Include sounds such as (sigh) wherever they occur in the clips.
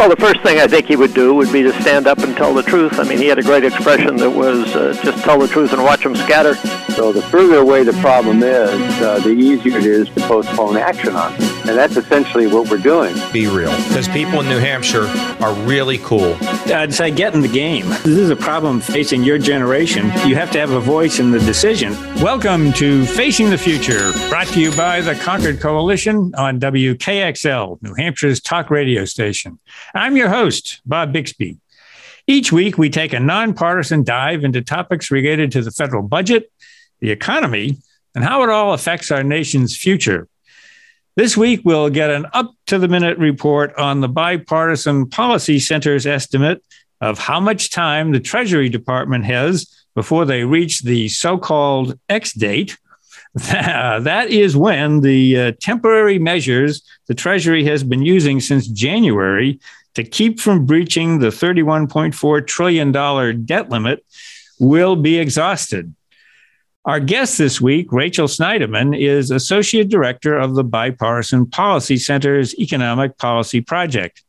Well, the first thing I think he would do would be to stand up and tell the truth. I mean, he had a great expression that was uh, just tell the truth and watch them scatter. So the further away the problem is, uh, the easier it is to postpone action on it. And that's essentially what we're doing. Be real. Because people in New Hampshire are really cool. I'd say get in the game. This is a problem facing your generation. You have to have a voice in the decision. Welcome to Facing the Future, brought to you by the Concord Coalition on WKXL, New Hampshire's talk radio station. I'm your host, Bob Bixby. Each week, we take a nonpartisan dive into topics related to the federal budget, the economy, and how it all affects our nation's future. This week, we'll get an up to the minute report on the Bipartisan Policy Center's estimate of how much time the Treasury Department has before they reach the so called X date. (laughs) that is when the uh, temporary measures the Treasury has been using since January to keep from breaching the $31.4 trillion debt limit will be exhausted. Our guest this week, Rachel Snyderman, is Associate Director of the Bipartisan Policy Center's Economic Policy Project.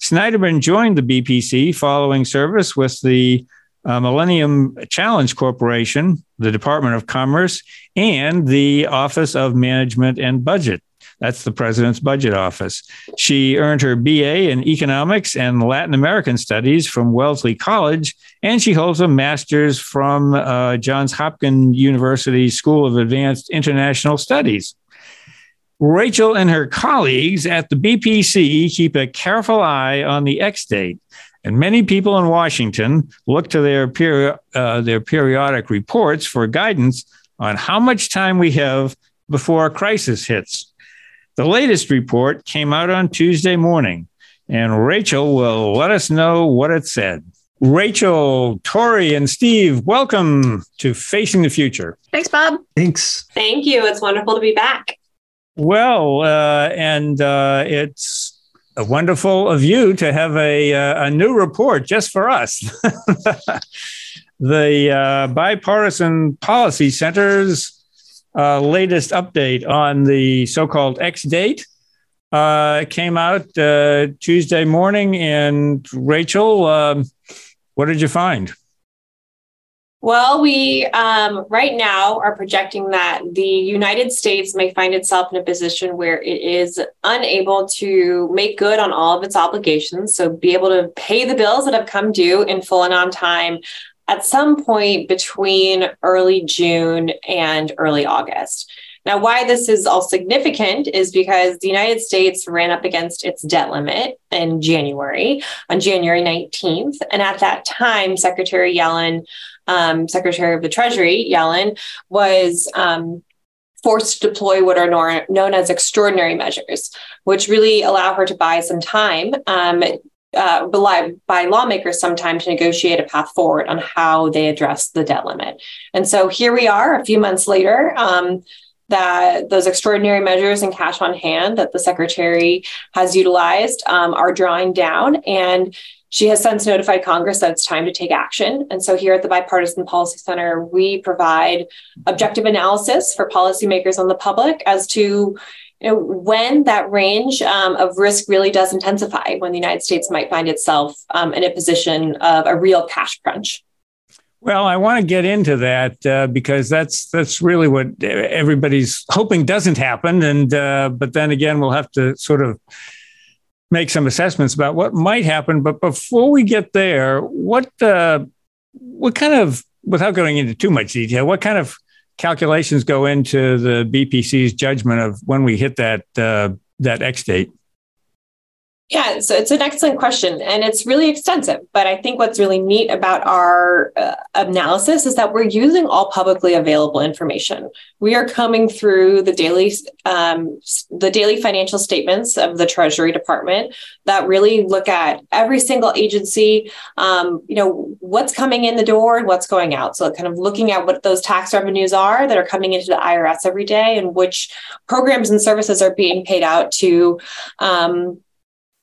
Snyderman joined the BPC following service with the uh, Millennium Challenge Corporation, the Department of Commerce, and the Office of Management and Budget. That's the president's budget office. She earned her BA in economics and Latin American studies from Wellesley College, and she holds a master's from uh, Johns Hopkins University School of Advanced International Studies. Rachel and her colleagues at the BPC keep a careful eye on the X date, and many people in Washington look to their, peri- uh, their periodic reports for guidance on how much time we have before a crisis hits. The latest report came out on Tuesday morning, and Rachel will let us know what it said. Rachel, Tori, and Steve, welcome to Facing the Future. Thanks, Bob. Thanks. Thank you. It's wonderful to be back. Well, uh, and uh, it's wonderful of you to have a, uh, a new report just for us. (laughs) the uh, Bipartisan Policy Center's uh, latest update on the so-called X date uh, came out uh, Tuesday morning. And Rachel, um, what did you find? Well, we um, right now are projecting that the United States may find itself in a position where it is unable to make good on all of its obligations. So, be able to pay the bills that have come due in full and on time at some point between early June and early August. Now, why this is all significant is because the United States ran up against its debt limit in January, on January 19th. And at that time, Secretary Yellen, um, Secretary of the Treasury, Yellen, was um, forced to deploy what are known as extraordinary measures, which really allow her to buy some time um, uh, by, by lawmakers sometimes to negotiate a path forward on how they address the debt limit. And so here we are a few months later. Um, that those extraordinary measures and cash on hand that the secretary has utilized um, are drawing down and she has since notified Congress that it's time to take action. And so, here at the Bipartisan Policy Center, we provide objective analysis for policymakers and the public as to you know, when that range um, of risk really does intensify, when the United States might find itself um, in a position of a real cash crunch. Well, I want to get into that uh, because that's that's really what everybody's hoping doesn't happen, and uh, but then again, we'll have to sort of make some assessments about what might happen. But before we get there, what uh, what kind of, without going into too much detail, what kind of calculations go into the BPC's judgment of when we hit that uh, that X date? Yeah, so it's an excellent question and it's really extensive. But I think what's really neat about our uh, analysis is that we're using all publicly available information. We are coming through the daily um, the daily financial statements of the Treasury Department that really look at every single agency, um, you know, what's coming in the door and what's going out. So kind of looking at what those tax revenues are that are coming into the IRS every day and which programs and services are being paid out to um,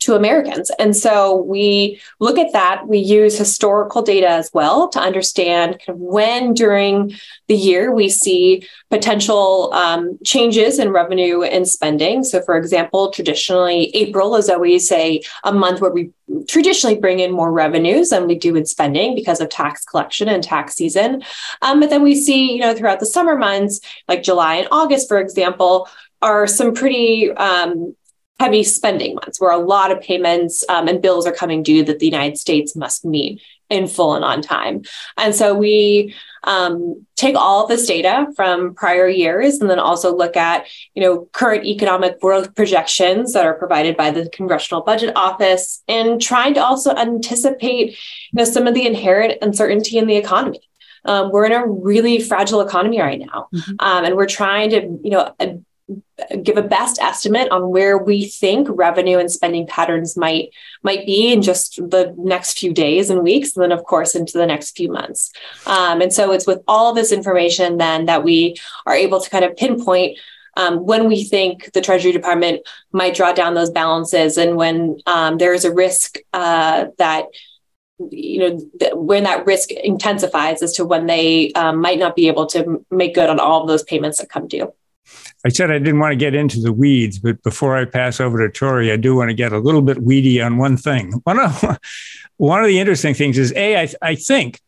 to Americans. And so we look at that. We use historical data as well to understand kind of when during the year we see potential um, changes in revenue and spending. So, for example, traditionally, April is always a, a month where we traditionally bring in more revenues than we do in spending because of tax collection and tax season. Um, but then we see, you know, throughout the summer months, like July and August, for example, are some pretty um, heavy spending months where a lot of payments um, and bills are coming due that the United States must meet in full and on time. And so we um, take all of this data from prior years and then also look at you know current economic growth projections that are provided by the Congressional Budget Office and trying to also anticipate you know some of the inherent uncertainty in the economy. Um, we're in a really fragile economy right now, mm-hmm. um, and we're trying to you know give a best estimate on where we think revenue and spending patterns might might be in just the next few days and weeks and then of course into the next few months. Um, and so it's with all this information then that we are able to kind of pinpoint um, when we think the treasury department might draw down those balances and when um, there is a risk uh, that you know th- when that risk intensifies as to when they um, might not be able to make good on all of those payments that come due I said I didn't want to get into the weeds, but before I pass over to Tori, I do want to get a little bit weedy on one thing. (laughs) One of, one of the interesting things is A, I, I think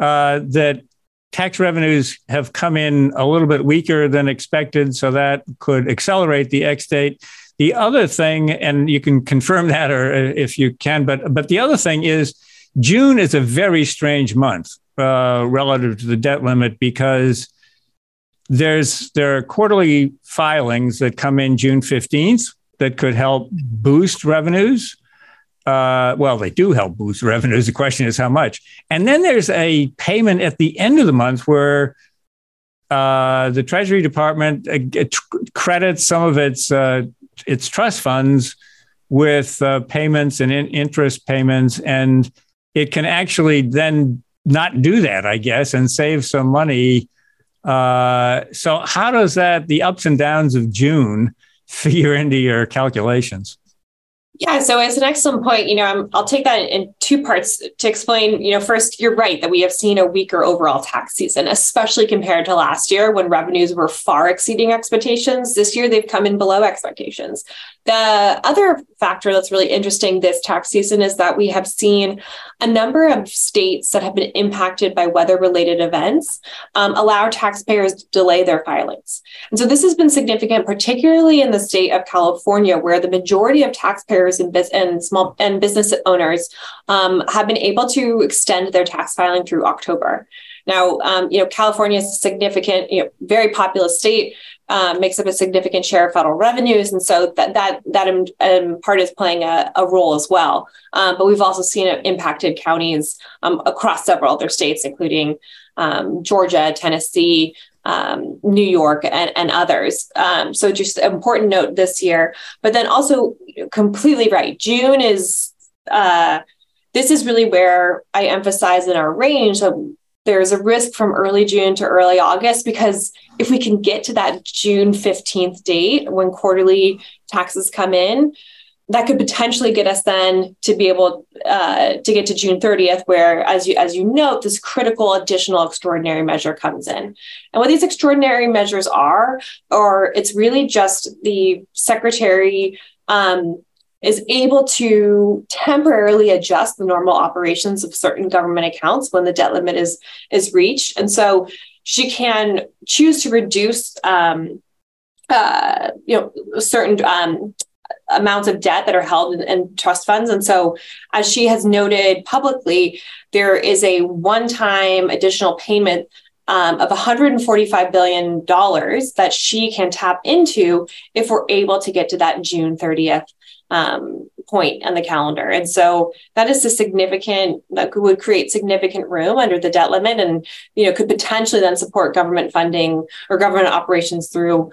uh, that tax revenues have come in a little bit weaker than expected, so that could accelerate the X date. The other thing, and you can confirm (laughs) that or uh, if you can, but but the other thing is June is a very strange month uh, relative to the debt limit because there's there are quarterly filings that come in June 15th that could help boost revenues. Uh, well, they do help boost (laughs) revenues. The question is how much. And then there's a payment at the end of the month where uh, the Treasury Department uh, credits some of its uh, its trust funds with uh, payments and in- interest payments, and it can actually then not do that, I guess, and save some money uh, so, how does that, the ups and downs of June, (laughs) figure into your calculations? Yeah, so it's an excellent point. You know, i will take that in two parts to explain. You know, first, you're right that we have seen a weaker overall tax season, especially compared to last year when revenues were far exceeding expectations. This year, they've come in below expectations. The other factor that's really interesting this tax season is that we have seen a number of states that have been impacted by weather related events um, allow taxpayers to delay their filings. And so this has been significant, particularly in the state of California, where the majority of taxpayers and, and small and business owners um, have been able to extend their tax filing through October. Now, um, you know, California is a significant, you know, very populous state um, makes up a significant share of federal revenues, and so that that that in, in part is playing a, a role as well. Um, but we've also seen it impacted counties um, across several other states, including um, Georgia, Tennessee, um, New York, and, and others. Um, so just important note this year. But then also completely right. June is. Uh, this is really where I emphasize in our range that there's a risk from early June to early August because if we can get to that June 15th date when quarterly taxes come in, that could potentially get us then to be able uh, to get to June 30th, where, as you as you note, this critical additional extraordinary measure comes in. And what these extraordinary measures are, or it's really just the secretary um, is able to temporarily adjust the normal operations of certain government accounts when the debt limit is is reached and so she can choose to reduce um, uh, you know certain um, amounts of debt that are held in, in, trust funds. And so as she has noted publicly there is a one-time additional payment um, of $145 billion that she can tap into if we're able to get to that June 30th um, point on the calendar. And so that is a significant, that would create significant room under the debt limit and, you know, could potentially then support government funding or government operations through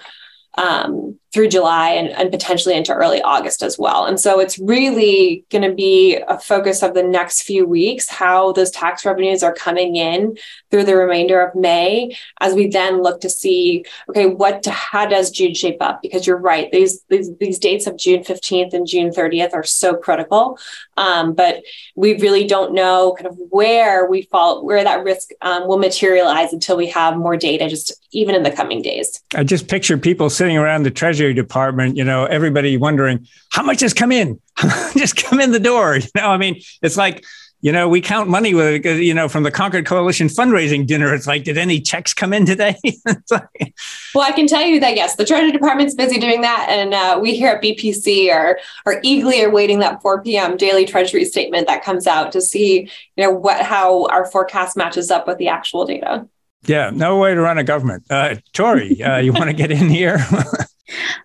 um, through July and, and potentially into early August as well. And so it's really going to be a focus of the next few weeks how those tax revenues are coming in through the remainder of May as we then look to see okay what how does June shape up because you're right these these, these dates of June 15th and June 30th are so critical um, but we really don't know kind of where we fall where that risk um, will materialize until we have more data just even in the coming days. I just picture people sitting around the treasury Treasury Department, you know, everybody wondering how much has come in, (laughs) just come in the door. You know, I mean, it's like you know, we count money with, you know, from the Concord Coalition fundraising dinner. It's like, did any checks come in today? (laughs) like, well, I can tell you that yes, the Treasury Department's busy doing that, and uh, we here at BPC are are eagerly awaiting that 4 p.m. daily Treasury statement that comes out to see, you know, what how our forecast matches up with the actual data. Yeah, no way to run a government. Uh, Tori, uh, you want to get in here? (laughs)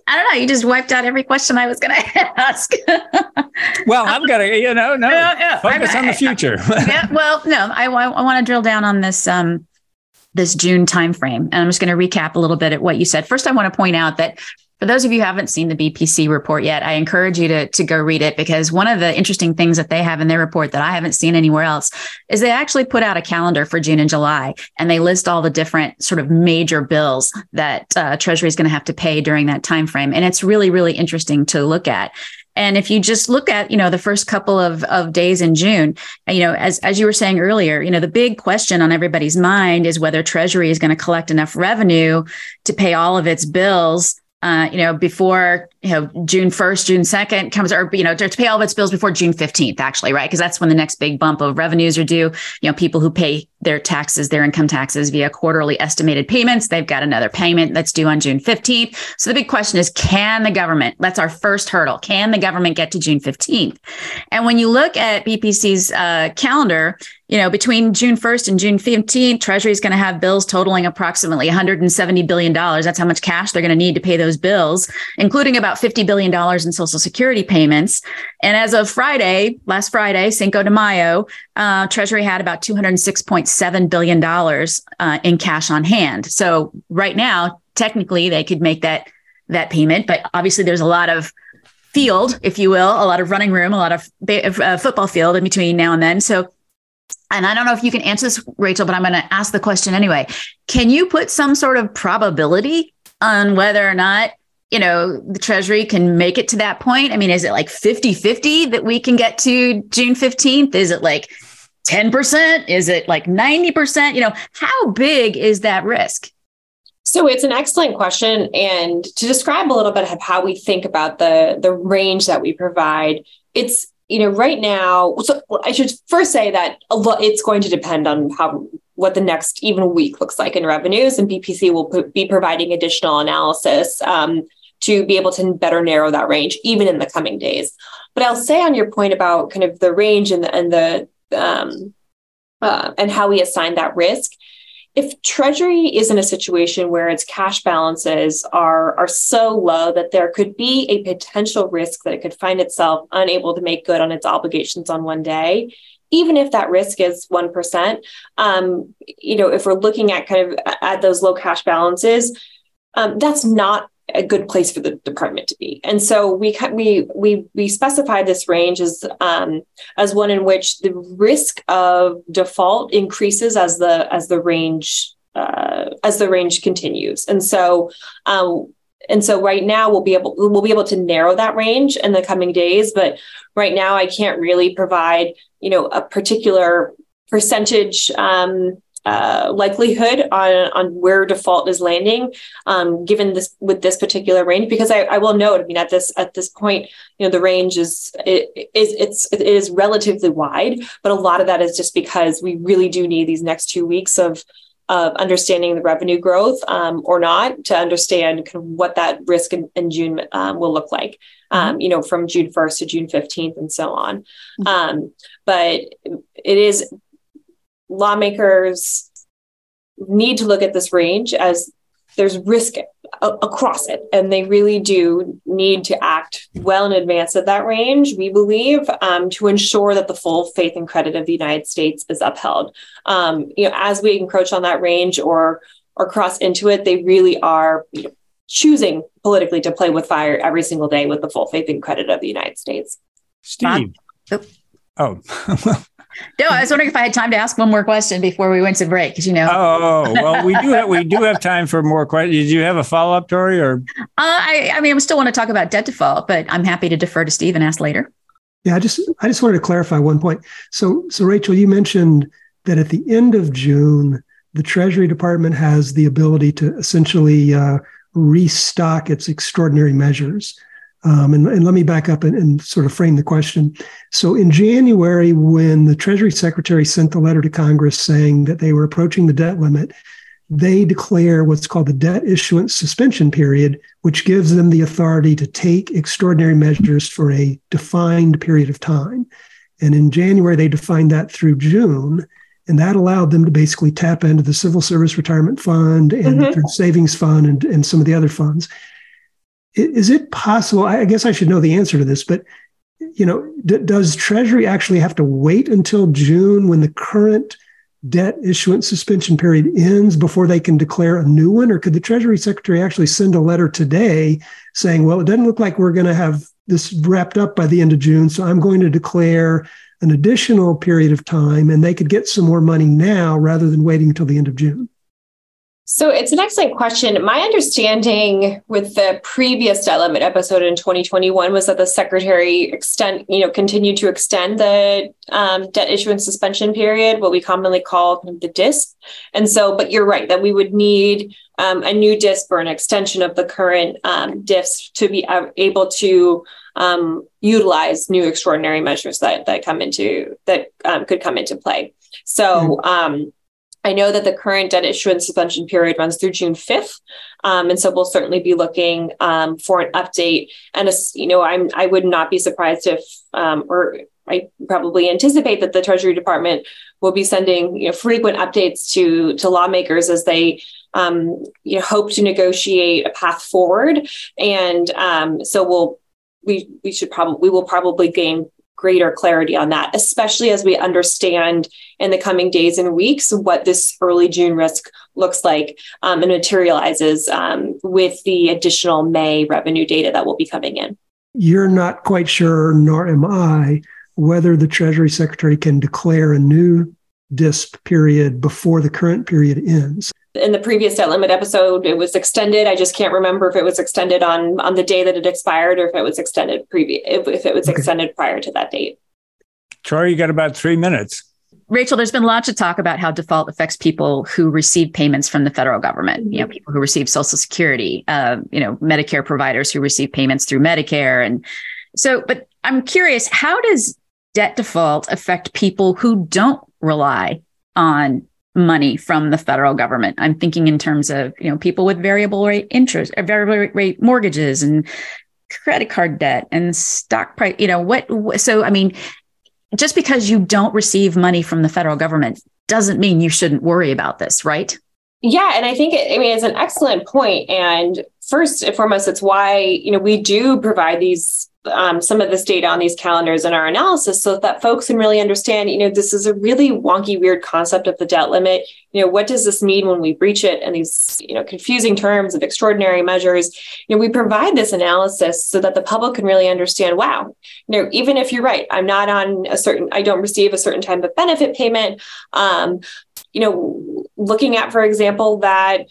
I don't know. You just wiped out every question I was going (laughs) to ask. well, I've got to, you know, no, yeah, yeah. focus I, on the future. (laughs) yeah, well, no, I, I want to drill down on this um, this June timeframe, and I'm just going to recap a little bit at what you said. First, I want to point out that for those of you who haven't seen the BPC report yet, I encourage you to, to go read it because one of the interesting things that they have in their report that I haven't seen anywhere else is they actually put out a calendar for June and July and they list all the different sort of major bills that uh, Treasury is going to have to pay during that time frame. And it's really, really interesting to look at. And if you just look at, you know, the first couple of, of days in June, you know, as, as you were saying earlier, you know, the big question on everybody's mind is whether Treasury is going to collect enough revenue to pay all of its bills uh, you know, before you know June first, June second comes, or you know, to pay all of its bills before June fifteenth, actually, right? Because that's when the next big bump of revenues are due. You know, people who pay their taxes, their income taxes via quarterly estimated payments, they've got another payment that's due on June fifteenth. So the big question is, can the government? That's our first hurdle. Can the government get to June fifteenth? And when you look at BPC's uh, calendar, you know, between June 1st and June 15th, Treasury is going to have bills totaling approximately $170 billion. That's how much cash they're going to need to pay those bills, including about $50 billion in Social Security payments. And as of Friday, last Friday, Cinco de Mayo, uh, Treasury had about $206.7 billion uh, in cash on hand. So right now, technically, they could make that that payment, but obviously there's a lot of field, if you will, a lot of running room, a lot of uh, football field in between now and then. So and I don't know if you can answer this, Rachel, but I'm going to ask the question anyway. Can you put some sort of probability on whether or not, you know, the Treasury can make it to that point? I mean, is it like 50 50 that we can get to June 15th? Is it like 10%? Is it like 90%? You know, how big is that risk? So it's an excellent question. And to describe a little bit of how we think about the, the range that we provide, it's you know, right now, so I should first say that a lot, it's going to depend on how what the next even week looks like in revenues, and BPC will p- be providing additional analysis um, to be able to better narrow that range, even in the coming days. But I'll say on your point about kind of the range and the and the um, uh, and how we assign that risk if treasury is in a situation where its cash balances are are so low that there could be a potential risk that it could find itself unable to make good on its obligations on one day even if that risk is 1% um, you know if we're looking at kind of at those low cash balances um, that's not a good place for the department to be. And so we we we we specify this range as um, as one in which the risk of default increases as the as the range uh, as the range continues. And so um, and so right now we'll be able we'll be able to narrow that range in the coming days. But right now I can't really provide you know a particular percentage um, uh, likelihood on on where default is landing, um, given this with this particular range. Because I, I will note, I mean, at this at this point, you know, the range is it is it's it is relatively wide, but a lot of that is just because we really do need these next two weeks of of understanding the revenue growth um, or not to understand kind of what that risk in, in June um, will look like, mm-hmm. um, you know, from June 1st to June 15th and so on. Mm-hmm. Um, but it is lawmakers need to look at this range as there's risk across it. And they really do need to act well in advance of that range we believe um, to ensure that the full faith and credit of the united states is upheld. Um, you know as we encroach on that range or or cross into it they really are you know, choosing politically to play with fire every single day with the full faith and credit of the united states. Steve. Oh (laughs) No, I was wondering if I had time to ask one more question before we went to break, because you know. Oh well, we do have we do have time for more questions. Did you have a follow up, Tori? Or uh, I, I mean, I still want to talk about debt default, but I'm happy to defer to Steve and ask later. Yeah, I just I just wanted to clarify one point. So so Rachel, you mentioned that at the end of June, the Treasury Department has the ability to essentially uh, restock its extraordinary measures. Um, and, and, let me back up and, and, sort of frame the question. So, in January, when the Treasury Secretary sent the letter to Congress saying that they were approaching the debt limit, they declare what's called the debt issuance suspension period, which gives them the authority to take extraordinary measures for a defined period of time. And in January, they defined that through June. And that allowed them to basically tap into the Civil Service Retirement Fund and mm-hmm. the Savings Fund and, and some of the other funds. Is it possible? I guess I should know the answer to this, but you know, d- does Treasury actually have to wait until June when the current debt issuance suspension period ends before they can declare a new one? Or could the Treasury Secretary actually send a letter today saying, well, it doesn't look like we're going to have this wrapped up by the end of June, so I'm going to declare an additional period of time and they could get some more money now rather than waiting until the end of June? So it's an excellent question. My understanding with the previous debt limit episode in 2021 was that the secretary extend, you know, continued to extend the um, debt issuance suspension period, what we commonly call the DISP. And so, but you're right that we would need um, a new DISP or an extension of the current um, DISP to be able to um, utilize new extraordinary measures that that come into that um, could come into play. So. Mm-hmm I know that the current debt issuance suspension period runs through June 5th. Um, and so we'll certainly be looking um, for an update. And, a, you know, I'm, I would not be surprised if, um, or I probably anticipate that the Treasury Department will be sending you know, frequent updates to, to lawmakers as they um, you know, hope to negotiate a path forward. And um, so we'll we we should probably we will probably gain greater clarity on that, especially as we understand in the coming days and weeks what this early June risk looks like um, and materializes um, with the additional May revenue data that will be coming in. You're not quite sure, nor am I, whether the Treasury Secretary can declare a new DISP period before the current period ends in the previous debt limit episode it was extended i just can't remember if it was extended on on the day that it expired or if it was extended previous if, if it was extended prior to that date Tori you got about three minutes Rachel, there's been lots of talk about how default affects people who receive payments from the federal government. You know, people who receive Social Security, uh, you know, Medicare providers who receive payments through Medicare, and so. But I'm curious, how does debt default affect people who don't rely on money from the federal government. I'm thinking in terms of, you know, people with variable rate interest, or uh, variable rate mortgages and credit card debt and stock price, you know, what so I mean, just because you don't receive money from the federal government doesn't mean you shouldn't worry about this, right? Yeah, and I think it, I mean it's an excellent point. And first and foremost, it's why you know we do provide these um, some of this data on these calendars in our analysis so that folks can really understand, you know, this is a really wonky, weird concept of the debt limit. You know, what does this mean when we breach it and these, you know, confusing terms of extraordinary measures? You know, we provide this analysis so that the public can really understand, wow, you know, even if you're right, I'm not on a certain, I don't receive a certain type of benefit payment. Um, you know, looking at, for example, that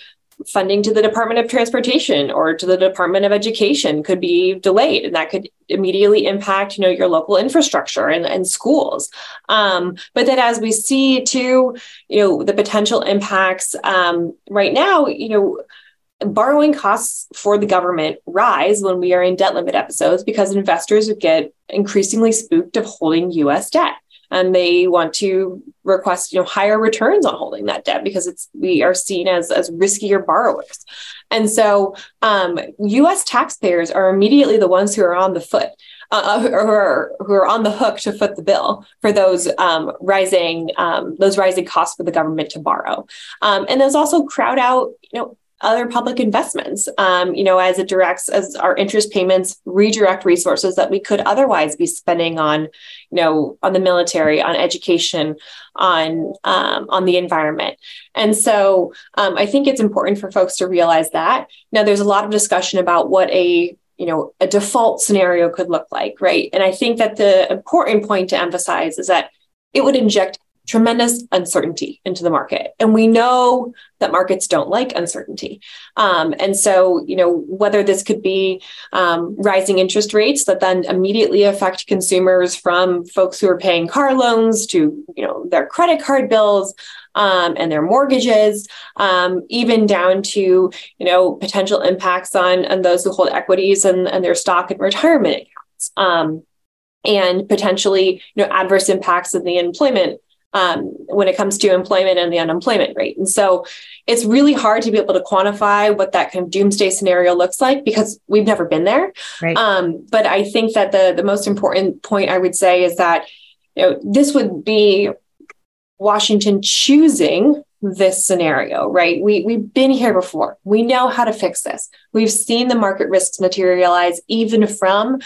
funding to the Department of Transportation or to the Department of Education could be delayed, and that could immediately impact, you know, your local infrastructure and, and schools. Um, but then, as we see too, you know, the potential impacts um, right now, you know. Borrowing costs for the government rise when we are in debt limit episodes because investors would get increasingly spooked of holding US debt and they want to request you know higher returns on holding that debt because it's we are seen as as riskier borrowers. And so um, us taxpayers are immediately the ones who are on the foot uh, who, are, who are on the hook to foot the bill for those um, rising um, those rising costs for the government to borrow. Um, and those also crowd out you know other public investments, um, you know, as it directs, as our interest payments redirect resources that we could otherwise be spending on, you know, on the military, on education, on um, on the environment. And so um, I think it's important for folks to realize that. Now, there's a lot of discussion about what a you know a default scenario could look like, right? And I think that the important point to emphasize is that it would inject tremendous uncertainty into the market. And we know that markets don't like uncertainty. Um, and so, you know, whether this could be um, rising interest rates that then immediately affect consumers from folks who are paying car loans to, you know, their credit card bills, um, and their mortgages, um, even down to you know potential impacts on on those who hold equities and, and their stock and retirement accounts, um, and potentially you know adverse impacts of the employment um, when it comes to employment and the unemployment rate. And so it's really hard to be able to quantify what that kind of doomsday scenario looks like because we've never been there. Right. Um, but I think that the the most important point I would say is that you know this would be Washington choosing this scenario, right? We we've been here before. We know how to fix this. We've seen the market risks materialize even from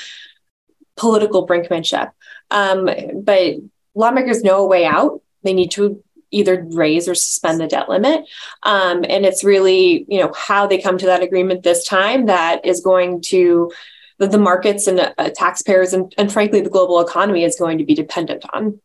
political brinkmanship. Um, but lawmakers know a way out. They need to either raise or suspend the debt limit. Um, and it's really, you know, how they come to that agreement this time that is going to the, the markets and uh, taxpayers and, and frankly the global economy is going to be dependent on.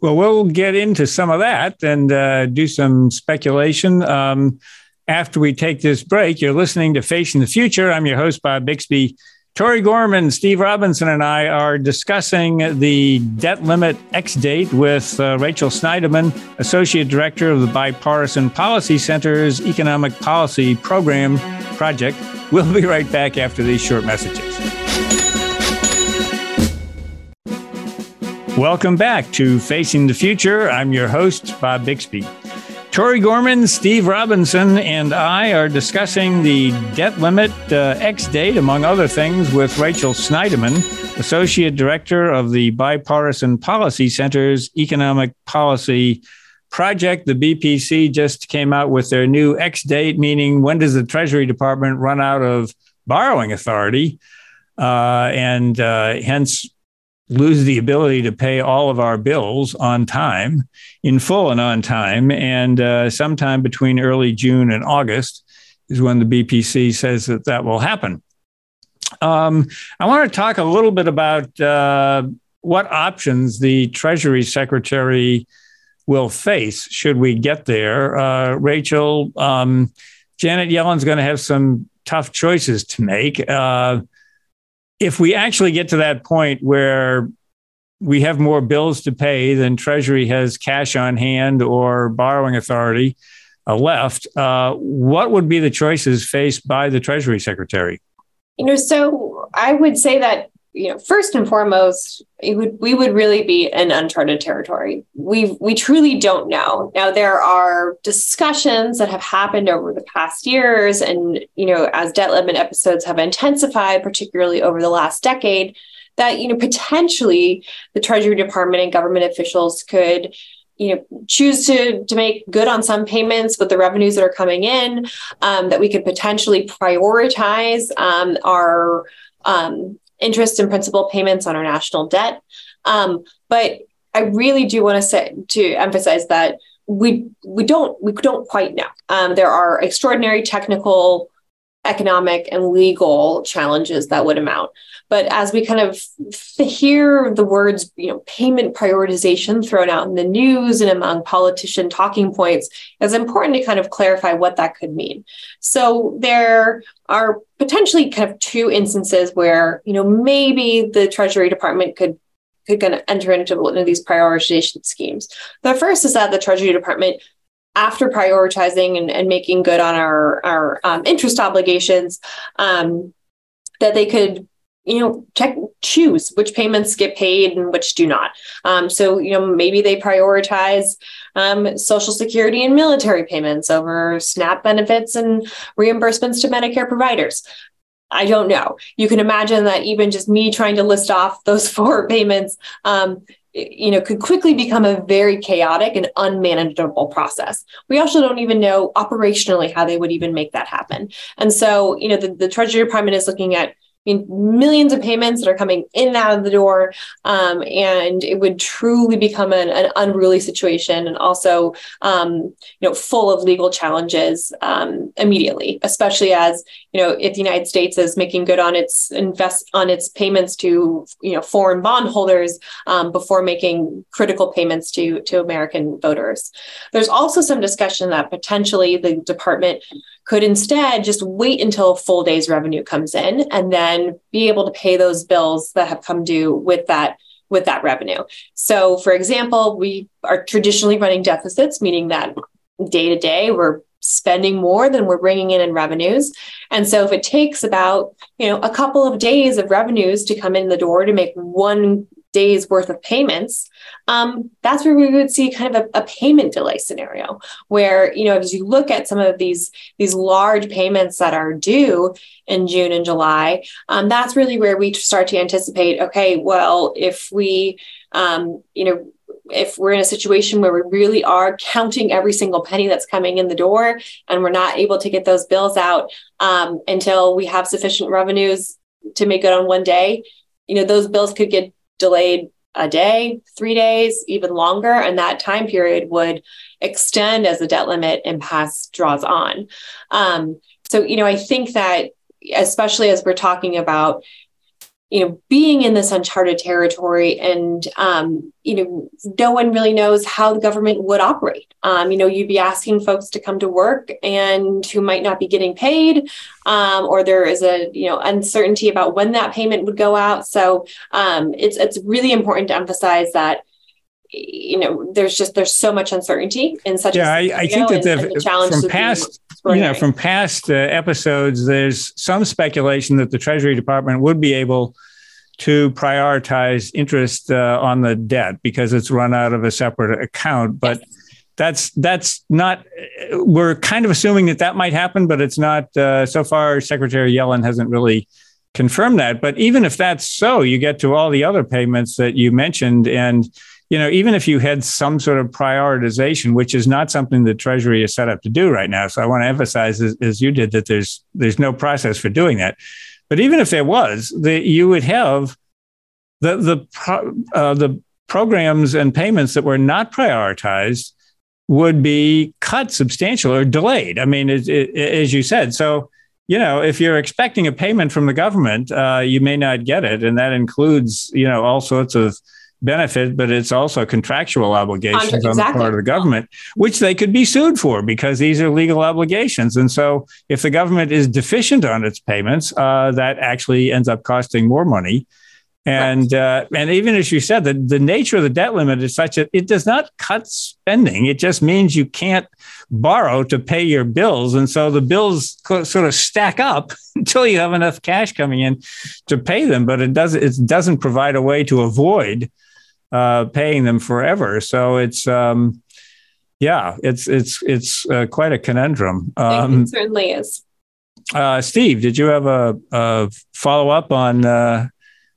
Well, we'll get into some of that and uh, do some speculation. Um, after we take this break, you're listening to Facing the Future. I'm your host, Bob Bixby. Tori Gorman, Steve Robinson, and I are discussing the debt limit X date with uh, Rachel Snyderman, Associate Director of the Bipartisan Policy Center's Economic Policy Program Project. We'll be right back after these short messages. Welcome back to Facing the Future. I'm your host, Bob Bixby. Tori Gorman, Steve Robinson, and I are discussing the debt limit uh, X date, among other things, with Rachel Snyderman, Associate Director of the Bipartisan Policy Center's Economic Policy Project. The BPC just came out with their new X date, meaning when does the Treasury Department run out of borrowing authority? Uh, and uh, hence lose the ability to pay all of our bills on time, in full and on time. And uh, sometime between early June and August is when the BPC says that that will happen. Um, I want to talk a little bit about uh, what options the Treasury Secretary will face should we get there. Uh, Rachel, um, Janet Yellen's going to have some tough choices to make. Uh, if we actually get to that point where we have more bills to pay than Treasury has cash on hand or borrowing authority uh, left, uh, what would be the choices faced by the Treasury Secretary? You know, so I would say that you know, first and foremost, it would we would really be in uncharted territory. We we truly don't know. Now there are discussions that have happened over the past years, and you know, as debt limit episodes have intensified, particularly over the last decade, that you know potentially the Treasury Department and government officials could you know choose to to make good on some payments with the revenues that are coming in um, that we could potentially prioritize um, our um, interest and principal payments on our national debt. Um, but I really do want to say to emphasize that we we don't we don't quite know. Um, there are extraordinary technical, economic, and legal challenges that would amount. But as we kind of hear the words, you know, payment prioritization thrown out in the news and among politician talking points, it's important to kind of clarify what that could mean. So there are potentially kind of two instances where, you know, maybe the Treasury Department could could kind of enter into one of these prioritization schemes. The first is that the Treasury Department after prioritizing and, and making good on our, our um, interest obligations, um, that they could you know check choose which payments get paid and which do not. Um, so you know maybe they prioritize um, social security and military payments over snap benefits and reimbursements to medicare providers. I don't know. You can imagine that even just me trying to list off those (laughs) four payments um, you know could quickly become a very chaotic and unmanageable process. We also don't even know operationally how they would even make that happen. And so you know the, the treasury department is looking at mean, millions of payments that are coming in and out of the door. Um, and it would truly become an, an unruly situation and also, um, you know, full of legal challenges um, immediately, especially as, you know, if the United States is making good on its invest on its payments to, you know, foreign bondholders um, before making critical payments to, to American voters. There's also some discussion that potentially the department could instead just wait until full day's revenue comes in and then be able to pay those bills that have come due with that with that revenue. So, for example, we are traditionally running deficits, meaning that day to day we're spending more than we're bringing in in revenues. And so if it takes about, you know, a couple of days of revenues to come in the door to make one day's worth of payments, um, that's where we would see kind of a, a, payment delay scenario where, you know, as you look at some of these, these large payments that are due in June and July, um, that's really where we start to anticipate, okay, well, if we, um, you know, if we're in a situation where we really are counting every single penny that's coming in the door and we're not able to get those bills out um, until we have sufficient revenues to make it on one day you know those bills could get delayed a day three days even longer and that time period would extend as the debt limit impasse draws on. Um, so you know i think that especially as we're talking about you know being in this uncharted territory and um, you know no one really knows how the government would operate. Um, you know you'd be asking folks to come to work and who might not be getting paid um, or there is a you know uncertainty about when that payment would go out. So um, it's it's really important to emphasize that you know there's just there's so much uncertainty in such yeah I, I, think that the, the challenge from past you know from past uh, episodes there's some speculation that the treasury department would be able to prioritize interest uh, on the debt because it's run out of a separate account but yes. that's that's not we're kind of assuming that that might happen but it's not uh, so far secretary yellen hasn't really confirmed that but even if that's so you get to all the other payments that you mentioned and you know, even if you had some sort of prioritization, which is not something the Treasury is set up to do right now. So I want to emphasize, as, as you did, that there's there's no process for doing that. But even if there was, the, you would have the the uh, the programs and payments that were not prioritized would be cut substantial or delayed. I mean, it, it, as you said, so you know, if you're expecting a payment from the government, uh, you may not get it, and that includes you know all sorts of benefit, but it's also contractual obligations exactly. on the part of the government, which they could be sued for because these are legal obligations. And so, if the government is deficient on its payments, uh, that actually ends up costing more money. And uh, and even as you said, the, the nature of the debt limit is such that it does not cut spending. It just means you can't borrow to pay your bills, and so the bills sort of stack up (laughs) until you have enough cash coming in to pay them. But it doesn't it doesn't provide a way to avoid uh, paying them forever. So it's um, yeah, it's it's it's uh, quite a conundrum. Um, it certainly is. Uh, Steve, did you have a, a follow up on? Uh,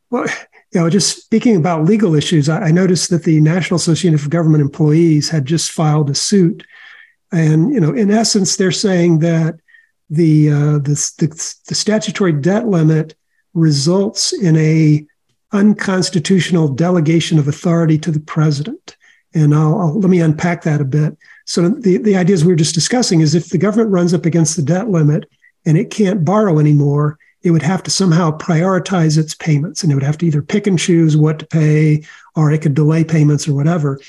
well, you know, just speaking about legal issues, I, I noticed that the National Association of Government Employees had just filed a suit, and you know, in essence, they're saying that the uh, the, the, the statutory debt limit results in a unconstitutional delegation of authority to the president. And I'll, I'll, let me unpack that a bit. So the, the ideas we were just discussing is if the government runs up against the debt limit and it can't borrow anymore, it would have to somehow prioritize its payments and it would have to either pick and choose what to pay or it could delay payments or whatever.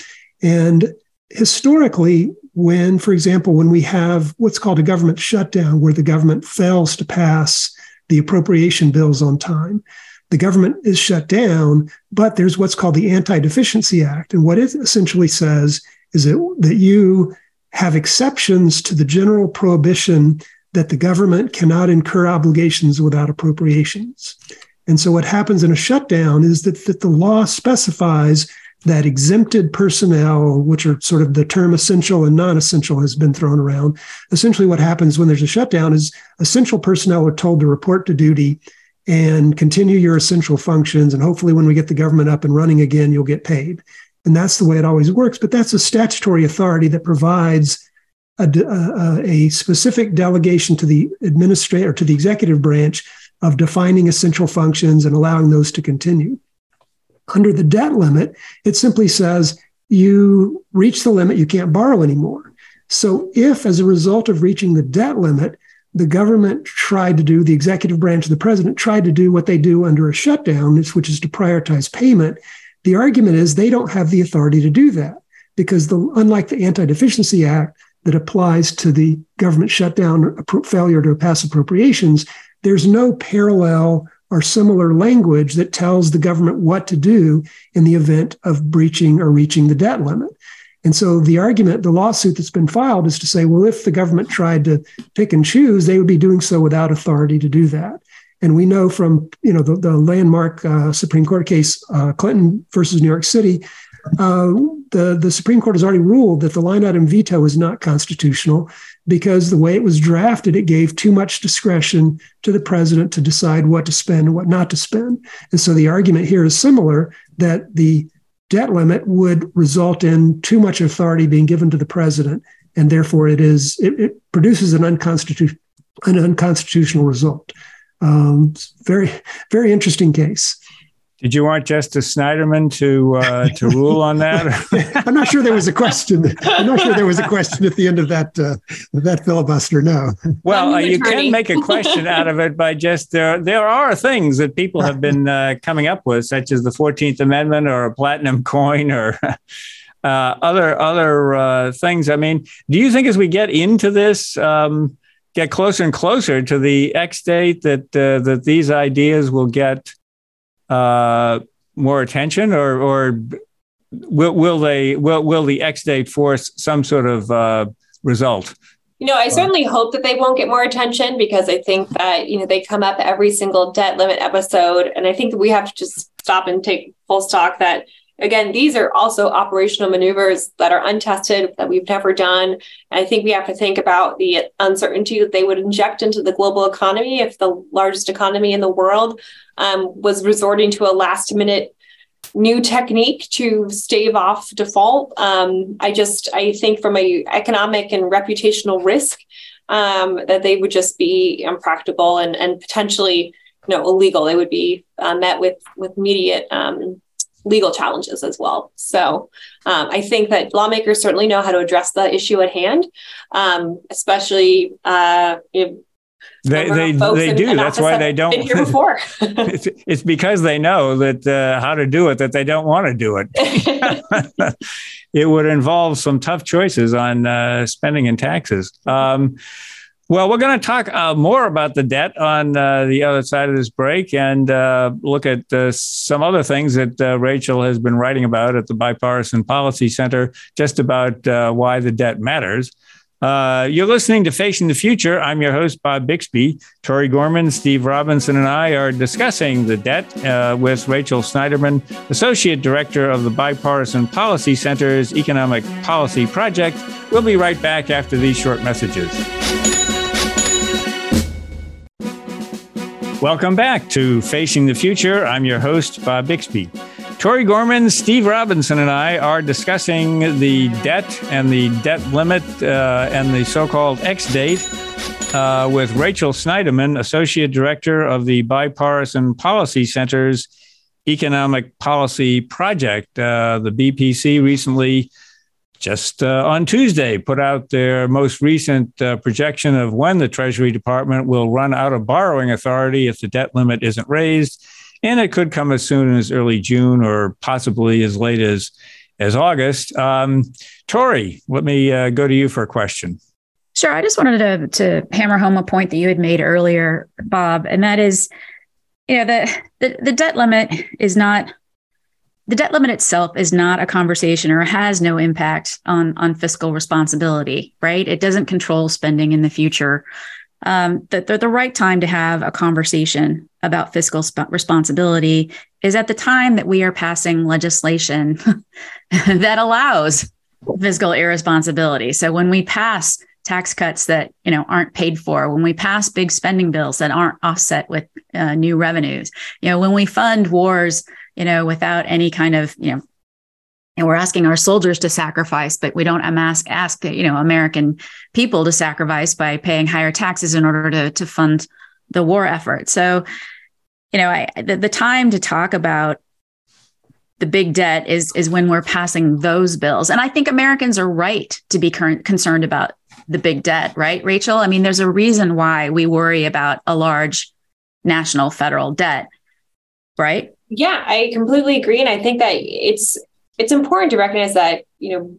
And historically, when, for example, when we have what's called a government shutdown, where the government fails to pass the appropriation bills on time, the government is shut down, but there's what's called the Anti Deficiency Act. And what it essentially says is that, that you have exceptions to the general prohibition that the government cannot incur obligations without appropriations. And so what happens in a shutdown is that, that the law specifies that exempted personnel, which are sort of the term essential and non essential has been thrown around. Essentially, what happens when there's a shutdown is essential personnel are told to report to duty and continue your essential functions. And hopefully, when we get the government up and running again, you'll get paid. And that's the way it always works. But that's a statutory authority that provides a, a, a specific delegation to the administrator, to the executive branch of defining essential functions and allowing those to continue. Under the debt limit, it simply says you reach the limit, you can't borrow anymore. So, if as a result of reaching the debt limit, the government tried to do, the executive branch of the president tried to do what they do under a shutdown, which is to prioritize payment. The argument is they don't have the authority to do that because, the, unlike the Anti Deficiency Act that applies to the government shutdown failure to pass appropriations, there's no parallel or similar language that tells the government what to do in the event of breaching or reaching the debt limit. And so the argument, the lawsuit that's been filed is to say, well, if the government tried to pick and choose, they would be doing so without authority to do that. And we know from you know the, the landmark uh, Supreme Court case, uh, Clinton versus New York City, uh, the the Supreme Court has already ruled that the line item veto is not constitutional because the way it was drafted, it gave too much discretion to the president to decide what to spend and what not to spend. And so the argument here is similar that the debt limit would result in too much authority being given to the president, and therefore it is it, it produces an unconstitutional an unconstitutional result. Um, very, very interesting case. Did you want Justice Snyderman to uh, to (laughs) rule on that? (laughs) I'm not sure there was a question. I'm not sure there was a question at the end of that uh, that filibuster. No. Well, uh, you can make a question out of it by just there. There are things that people have been uh, coming up with, such as the Fourteenth Amendment or a platinum (laughs) coin or. Uh, other other uh, things. I mean, do you think as we get into this, um, get closer and closer to the X date that uh, that these ideas will get uh, more attention, or or will will they will will the X date force some sort of uh, result? You know, I certainly hope that they won't get more attention because I think that you know they come up every single debt limit episode, and I think that we have to just stop and take full stock that again, these are also operational maneuvers that are untested, that we've never done. And I think we have to think about the uncertainty that they would inject into the global economy if the largest economy in the world um, was resorting to a last minute new technique to stave off default. Um, I just, I think from a economic and reputational risk, um, that they would just be impractical and, and potentially, you know, illegal. They would be uh, met with with immediate um, legal challenges as well. So um, I think that lawmakers certainly know how to address the issue at hand, um, especially uh, you they they, they do. That's why they don't. Been here before. (laughs) it's, it's, because they know that uh, how to do it that they don't want to do it. (laughs) (laughs) it would involve some tough choices on uh, spending and taxes. Um, well, we're going to talk uh, more about the debt on uh, the other side of this break and uh, look at uh, some other things that uh, Rachel has been writing about at the Bipartisan Policy Center, just about uh, why the debt matters. you're listening to Facing the Future. I'm your host, Bob Bixby. Tori Gorman, Steve Robinson, and I are discussing the debt with Rachel Snyderman, Associate Director of the Bipartisan Policy Center's Economic Policy Project. We'll be right back after these short messages. Welcome back to Facing the Future. I'm your host, Bob Bixby. Tori Gorman, Steve Robinson, and I are discussing the debt and the debt limit uh, and the so called X date uh, with Rachel Snyderman, Associate Director of the Bipartisan Policy Center's Economic Policy Project. Uh, the BPC recently just uh, on Tuesday put out their most recent uh, projection of when the Treasury Department will run out of borrowing authority if the debt limit isn't raised. And it could come as soon as early June or possibly as late as, as August. Um, Tori, let me uh, go to you for a question. Sure. I just wanted to, to hammer home a point that you had made earlier, Bob, and that is, you know, the, the, the debt limit is not the debt limit itself is not a conversation or has no impact on on fiscal responsibility right? It doesn't control spending in the future. Um, the, the, the right time to have a conversation about fiscal sp- responsibility is at the time that we are passing legislation (laughs) that allows fiscal irresponsibility. So when we pass tax cuts that you know aren't paid for when we pass big spending bills that aren't offset with uh, new revenues you know when we fund wars you know, without any kind of, you know, and we're asking our soldiers to sacrifice, but we don't ask, ask you know, American people to sacrifice by paying higher taxes in order to, to fund the war effort. So, you know, I, the, the time to talk about the big debt is is when we're passing those bills. And i think americans are right to be current, concerned about the big debt right rachel? I mean there's a reason why we worry about a large national federal debt right yeah, I completely agree. And I think that it's it's important to recognize that, you know,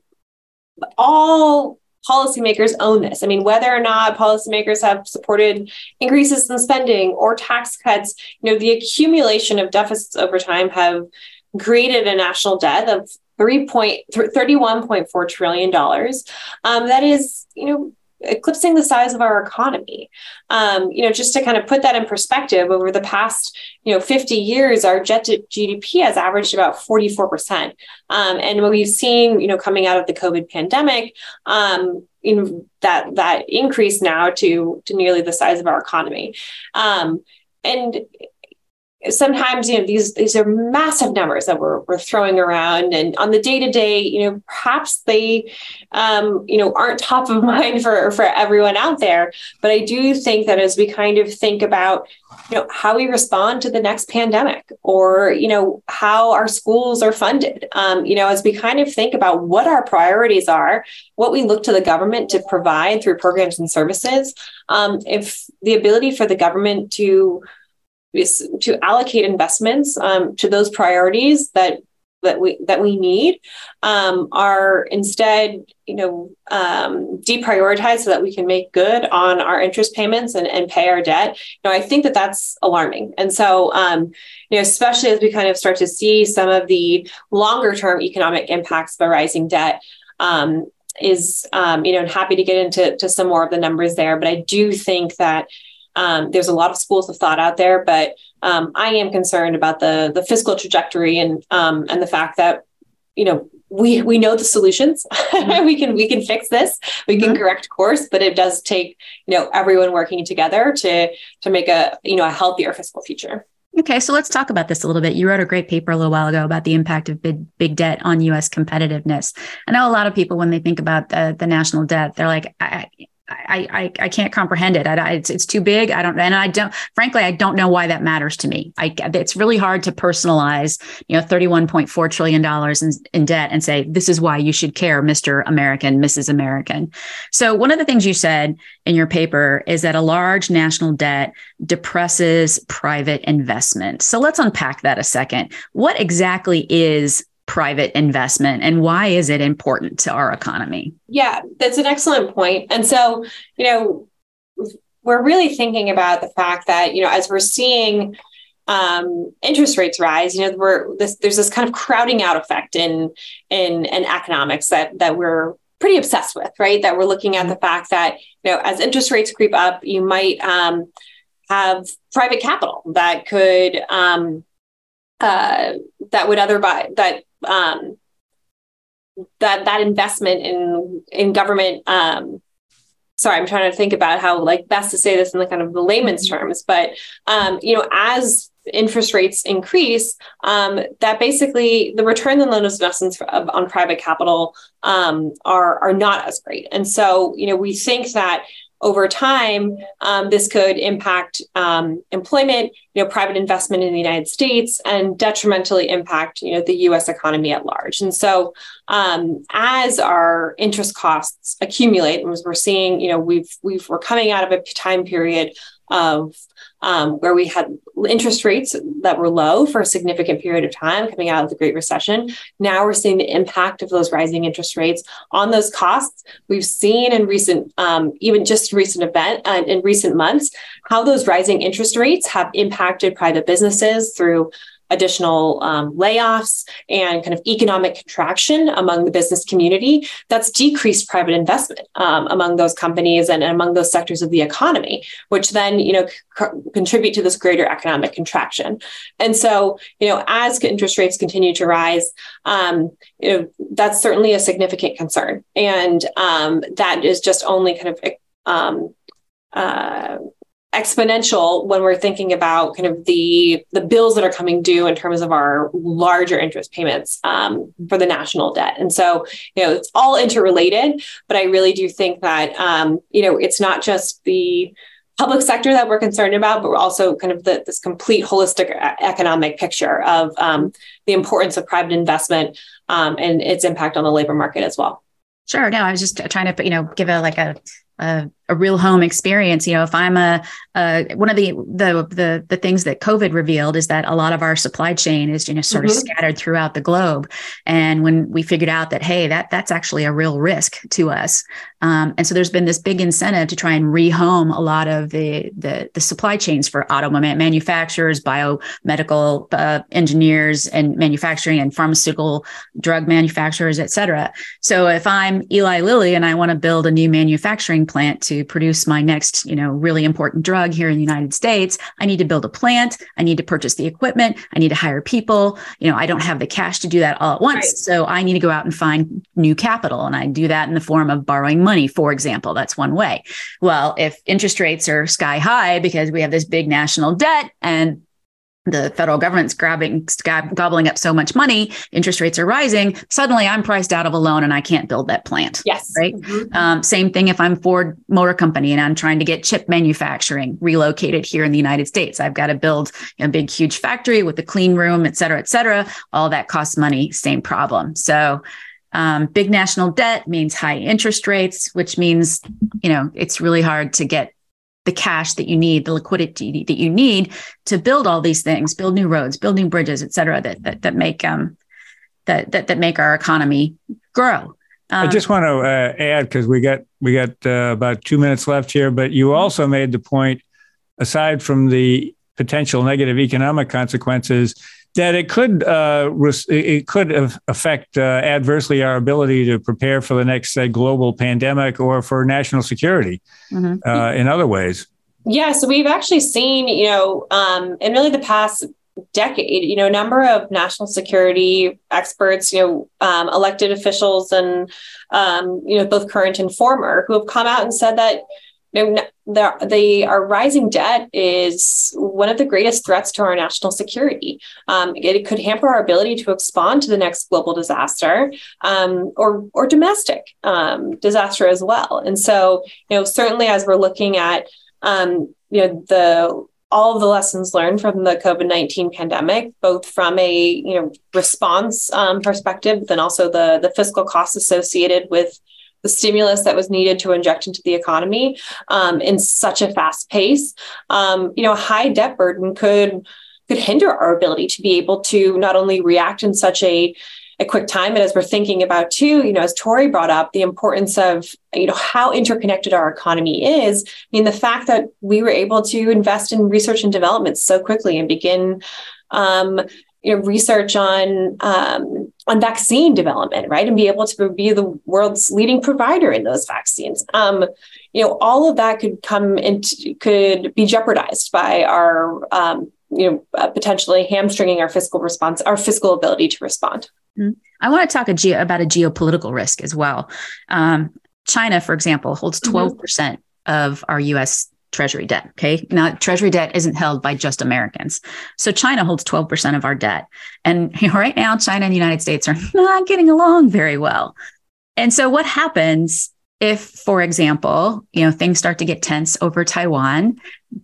all policymakers own this. I mean, whether or not policymakers have supported increases in spending or tax cuts, you know, the accumulation of deficits over time have created a national debt of 31.4 trillion dollars. Um, that is, you know, eclipsing the size of our economy. Um, you know, just to kind of put that in perspective, over the past, you know, 50 years, our jet GDP has averaged about 44%. Um, and what we've seen, you know, coming out of the COVID pandemic, um, in that that increase now to to nearly the size of our economy. Um, and sometimes you know these these are massive numbers that we're, we're throwing around. And on the day to day you know perhaps they um, you know aren't top of (laughs) mind for for everyone out there. But i do think that as we kind of think about you know how we respond to the next pandemic or you know how our schools are funded um, you know as we kind of think about what our priorities are what we look to the government to provide through programs and services um, if the ability for the government to to allocate investments um, to those priorities that that we that we need um, are instead you know um, deprioritized so that we can make good on our interest payments and, and pay our debt. You know i think that that's alarming. And so um, you know especially as we kind of start to see some of the longer term economic impacts of rising debt um, is um, you know happy to get into to some more of the numbers there. But i do think that um, there's a lot of schools of thought out there, but um, I am concerned about the the fiscal trajectory and um, and the fact that you know we we know the solutions. Mm-hmm. (laughs) we can we can fix this. We can mm-hmm. correct course, but it does take you know everyone working together to to make a you know a healthier fiscal future. Okay, so let's talk about this a little bit. You wrote a great paper a little while ago about the impact of big, big debt on U.S. competitiveness. I know a lot of people, when they think about the, the national debt, they're like, I, I, I, I can't comprehend it. I, it's, it's too big. I don't, and I don't, frankly, I don't know why that matters to me. I, it's really hard to personalize, you know, $31.4 trillion in, in debt and say, this is why you should care, Mr. American, Mrs. American. So one of the things you said in your paper is that a large national debt depresses private investment. So let's unpack that a second. What exactly is private investment and why is it important to our economy? Yeah, that's an excellent point. And so, you know, we're really thinking about the fact that, you know, as we're seeing um, interest rates rise, you know, we're this, there's this kind of crowding out effect in in in economics that that we're pretty obsessed with, right? That we're looking at the fact that, you know, as interest rates creep up, you might um, have private capital that could um, uh, that would otherwise that um, that that investment in in government um, sorry i'm trying to think about how like best to say this in the kind of the layman's mm-hmm. terms but um, you know as interest rates increase um, that basically the return on those investments on private capital um, are are not as great and so you know we think that over time, um, this could impact um, employment, you know, private investment in the United States, and detrimentally impact, you know, the U.S. economy at large. And so, um, as our interest costs accumulate, and as we're seeing, you know, we've we've we're coming out of a time period of um, where we had interest rates that were low for a significant period of time coming out of the Great Recession. Now we're seeing the impact of those rising interest rates on those costs. We've seen in recent, um, even just recent event uh, in recent months, how those rising interest rates have impacted private businesses through additional um, layoffs and kind of economic contraction among the business community, that's decreased private investment um, among those companies and, among those sectors of the economy, which then you know contribute to this greater economic contraction. And so, you know, as interest rates continue to rise, um, you know, that's certainly a significant concern, and um, that is just only kind of um, uh, exponential when we're thinking about kind of the the bills that are coming due in terms of our larger interest payments um, for the national debt and so you know it's all interrelated but i really do think that um, you know it's not just the public sector that we're concerned about but we're also kind of the, this complete holistic economic picture of um, the importance of private investment um, and its impact on the labor market as well Sure. No, I was just trying to, you know, give a like a a, a real home experience. You know, if I'm a, a, one of the, the the the things that COVID revealed is that a lot of our supply chain is you know sort mm-hmm. of scattered throughout the globe, and when we figured out that hey, that that's actually a real risk to us, um, and so there's been this big incentive to try and rehome a lot of the the, the supply chains for auto manufacturers, biomedical uh, engineers, and manufacturing and pharmaceutical drug manufacturers, et cetera. So if I'm Eli Lilly and I want to build a new manufacturing plant to produce my next, you know, really important drug here in the United States, I need to build a plant. I need to purchase the equipment. I need to hire people. You know, I don't have the cash to do that all at once. Right. So I need to go out and find new capital. And I do that in the form of borrowing money, for example. That's one way. Well, if interest rates are sky high because we have this big national debt and the federal government's grabbing gobbling up so much money interest rates are rising suddenly i'm priced out of a loan and i can't build that plant yes. right? Mm-hmm. um, same thing if i'm ford motor company and i'm trying to get chip manufacturing relocated here in the united states. I've got to build a big huge factory with a clean room et cetera et cetera. All that costs money same problem. So um, big national debt means high interest rates which means you know it's really hard to get the cash that you need, the liquidity that you need to build all these things, build new roads, build new bridges, et cetera, that that, that make um that, that that make our economy grow. Um, I just want to uh, add because we got we got uh, about two minutes left here, but you also made the point, aside from the potential negative economic consequences, that it could uh, it could affect uh, adversely our ability to prepare for the next say, global pandemic or for national security mm-hmm. uh, in other ways. Yeah, so we've actually seen, you know, um, in really the past decade, you know, a number of national security experts, you know, um, elected officials, and um, you know, both current and former, who have come out and said that know, the, the, our rising debt is one of the greatest threats to our national security. Um, it, it, could hamper our ability to respond to the next global disaster um, or, or domestic um, disaster as well. And so, you know, certainly as we're looking at, um, you know, the all of the lessons learned from the COVID nineteen pandemic, both from a you know response um, perspective, then also the the fiscal costs associated with the stimulus that was needed to inject into the economy um, in such a fast pace. Um, you know, a high debt burden could could hinder our ability to be able to not only react in such a a quick time. And as we're thinking about too, you know, as Tori brought up, the importance of, you know, how interconnected our economy is. I mean, the fact that we were able to invest in research and development so quickly and begin um, you know, research on um, on vaccine development, right, and be able to be the world's leading provider in those vaccines. Um, you know, all of that could come into could be jeopardized by our um, you know uh, potentially hamstringing our fiscal response, our fiscal ability to respond. Mm-hmm. I want to talk a ge- about a geopolitical risk as well. Um, China, for example, holds mm-hmm. 12% mm-hmm. of our U.S. Treasury debt. Okay. Now, Treasury debt isn't held by just Americans. So China holds 12% of our debt. And (laughs) right now, China and the United States are (laughs) not getting along very well. And so what happens if, for example, you know, things start to get tense over Taiwan?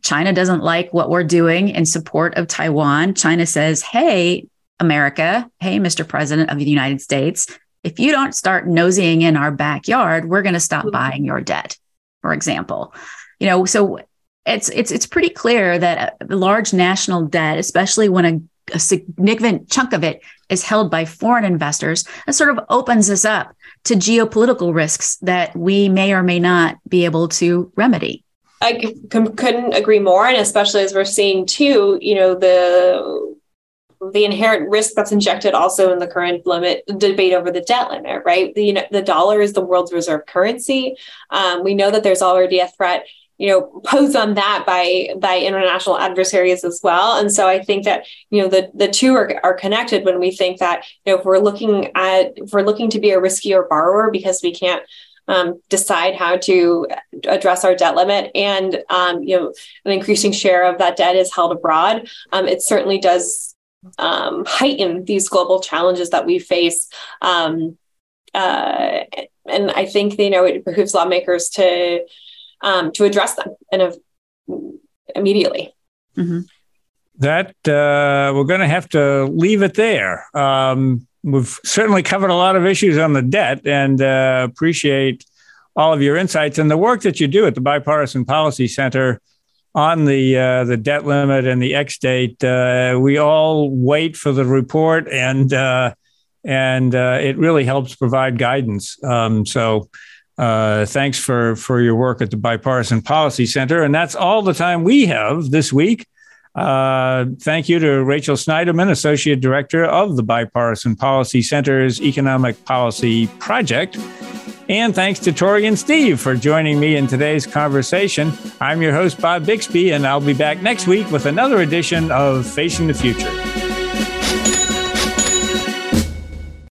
China doesn't like what we're doing in support of Taiwan. China says, hey, America, hey, Mr. President of the United States, if you don't start nosing in our backyard, we're going to stop mm-hmm. buying your debt, for example you know so it's it's it's pretty clear that large national debt especially when a, a significant chunk of it is held by foreign investors it sort of opens us up to geopolitical risks that we may or may not be able to remedy I c- couldn't agree more, and especially as we're seeing too, you know, the the inherent risk that's injected also in the current limit debate over the debt limit, right? The you know, the dollar is the world's reserve currency. Um, we know that there's already a threat you know posed on that by by international adversaries as well. And so i think that you know the the two are, are connected when we think that you know if we're looking at if we're looking to be a riskier borrower because we can't um, decide how to address our debt limit and um, you know an increasing share of that debt is held abroad um, it certainly does um, heighten these global challenges that we face. Um, uh, and i think you know it behooves lawmakers to um, to address them and of, immediately. Mm-hmm. That uh, we're going to have to leave it there. Um, we've certainly covered a lot of issues on the debt and uh, appreciate all of your insights and the work that you do at the Bipartisan Policy Center on the uh, the debt limit and the X date. Uh, we all wait for the report, and uh, and uh, it really helps provide guidance. Um, so. Uh, thanks for for your work at the Bipartisan Policy Center, and that's all the time we have this week. Uh, thank you to Rachel Snyderman, Associate Director of the Bipartisan Policy Center's Economic Policy Project. And thanks to Tori and Steve for joining me in today's conversation. I'm your host, Bob Bixby, and I'll be back next week with another edition of Facing the Future.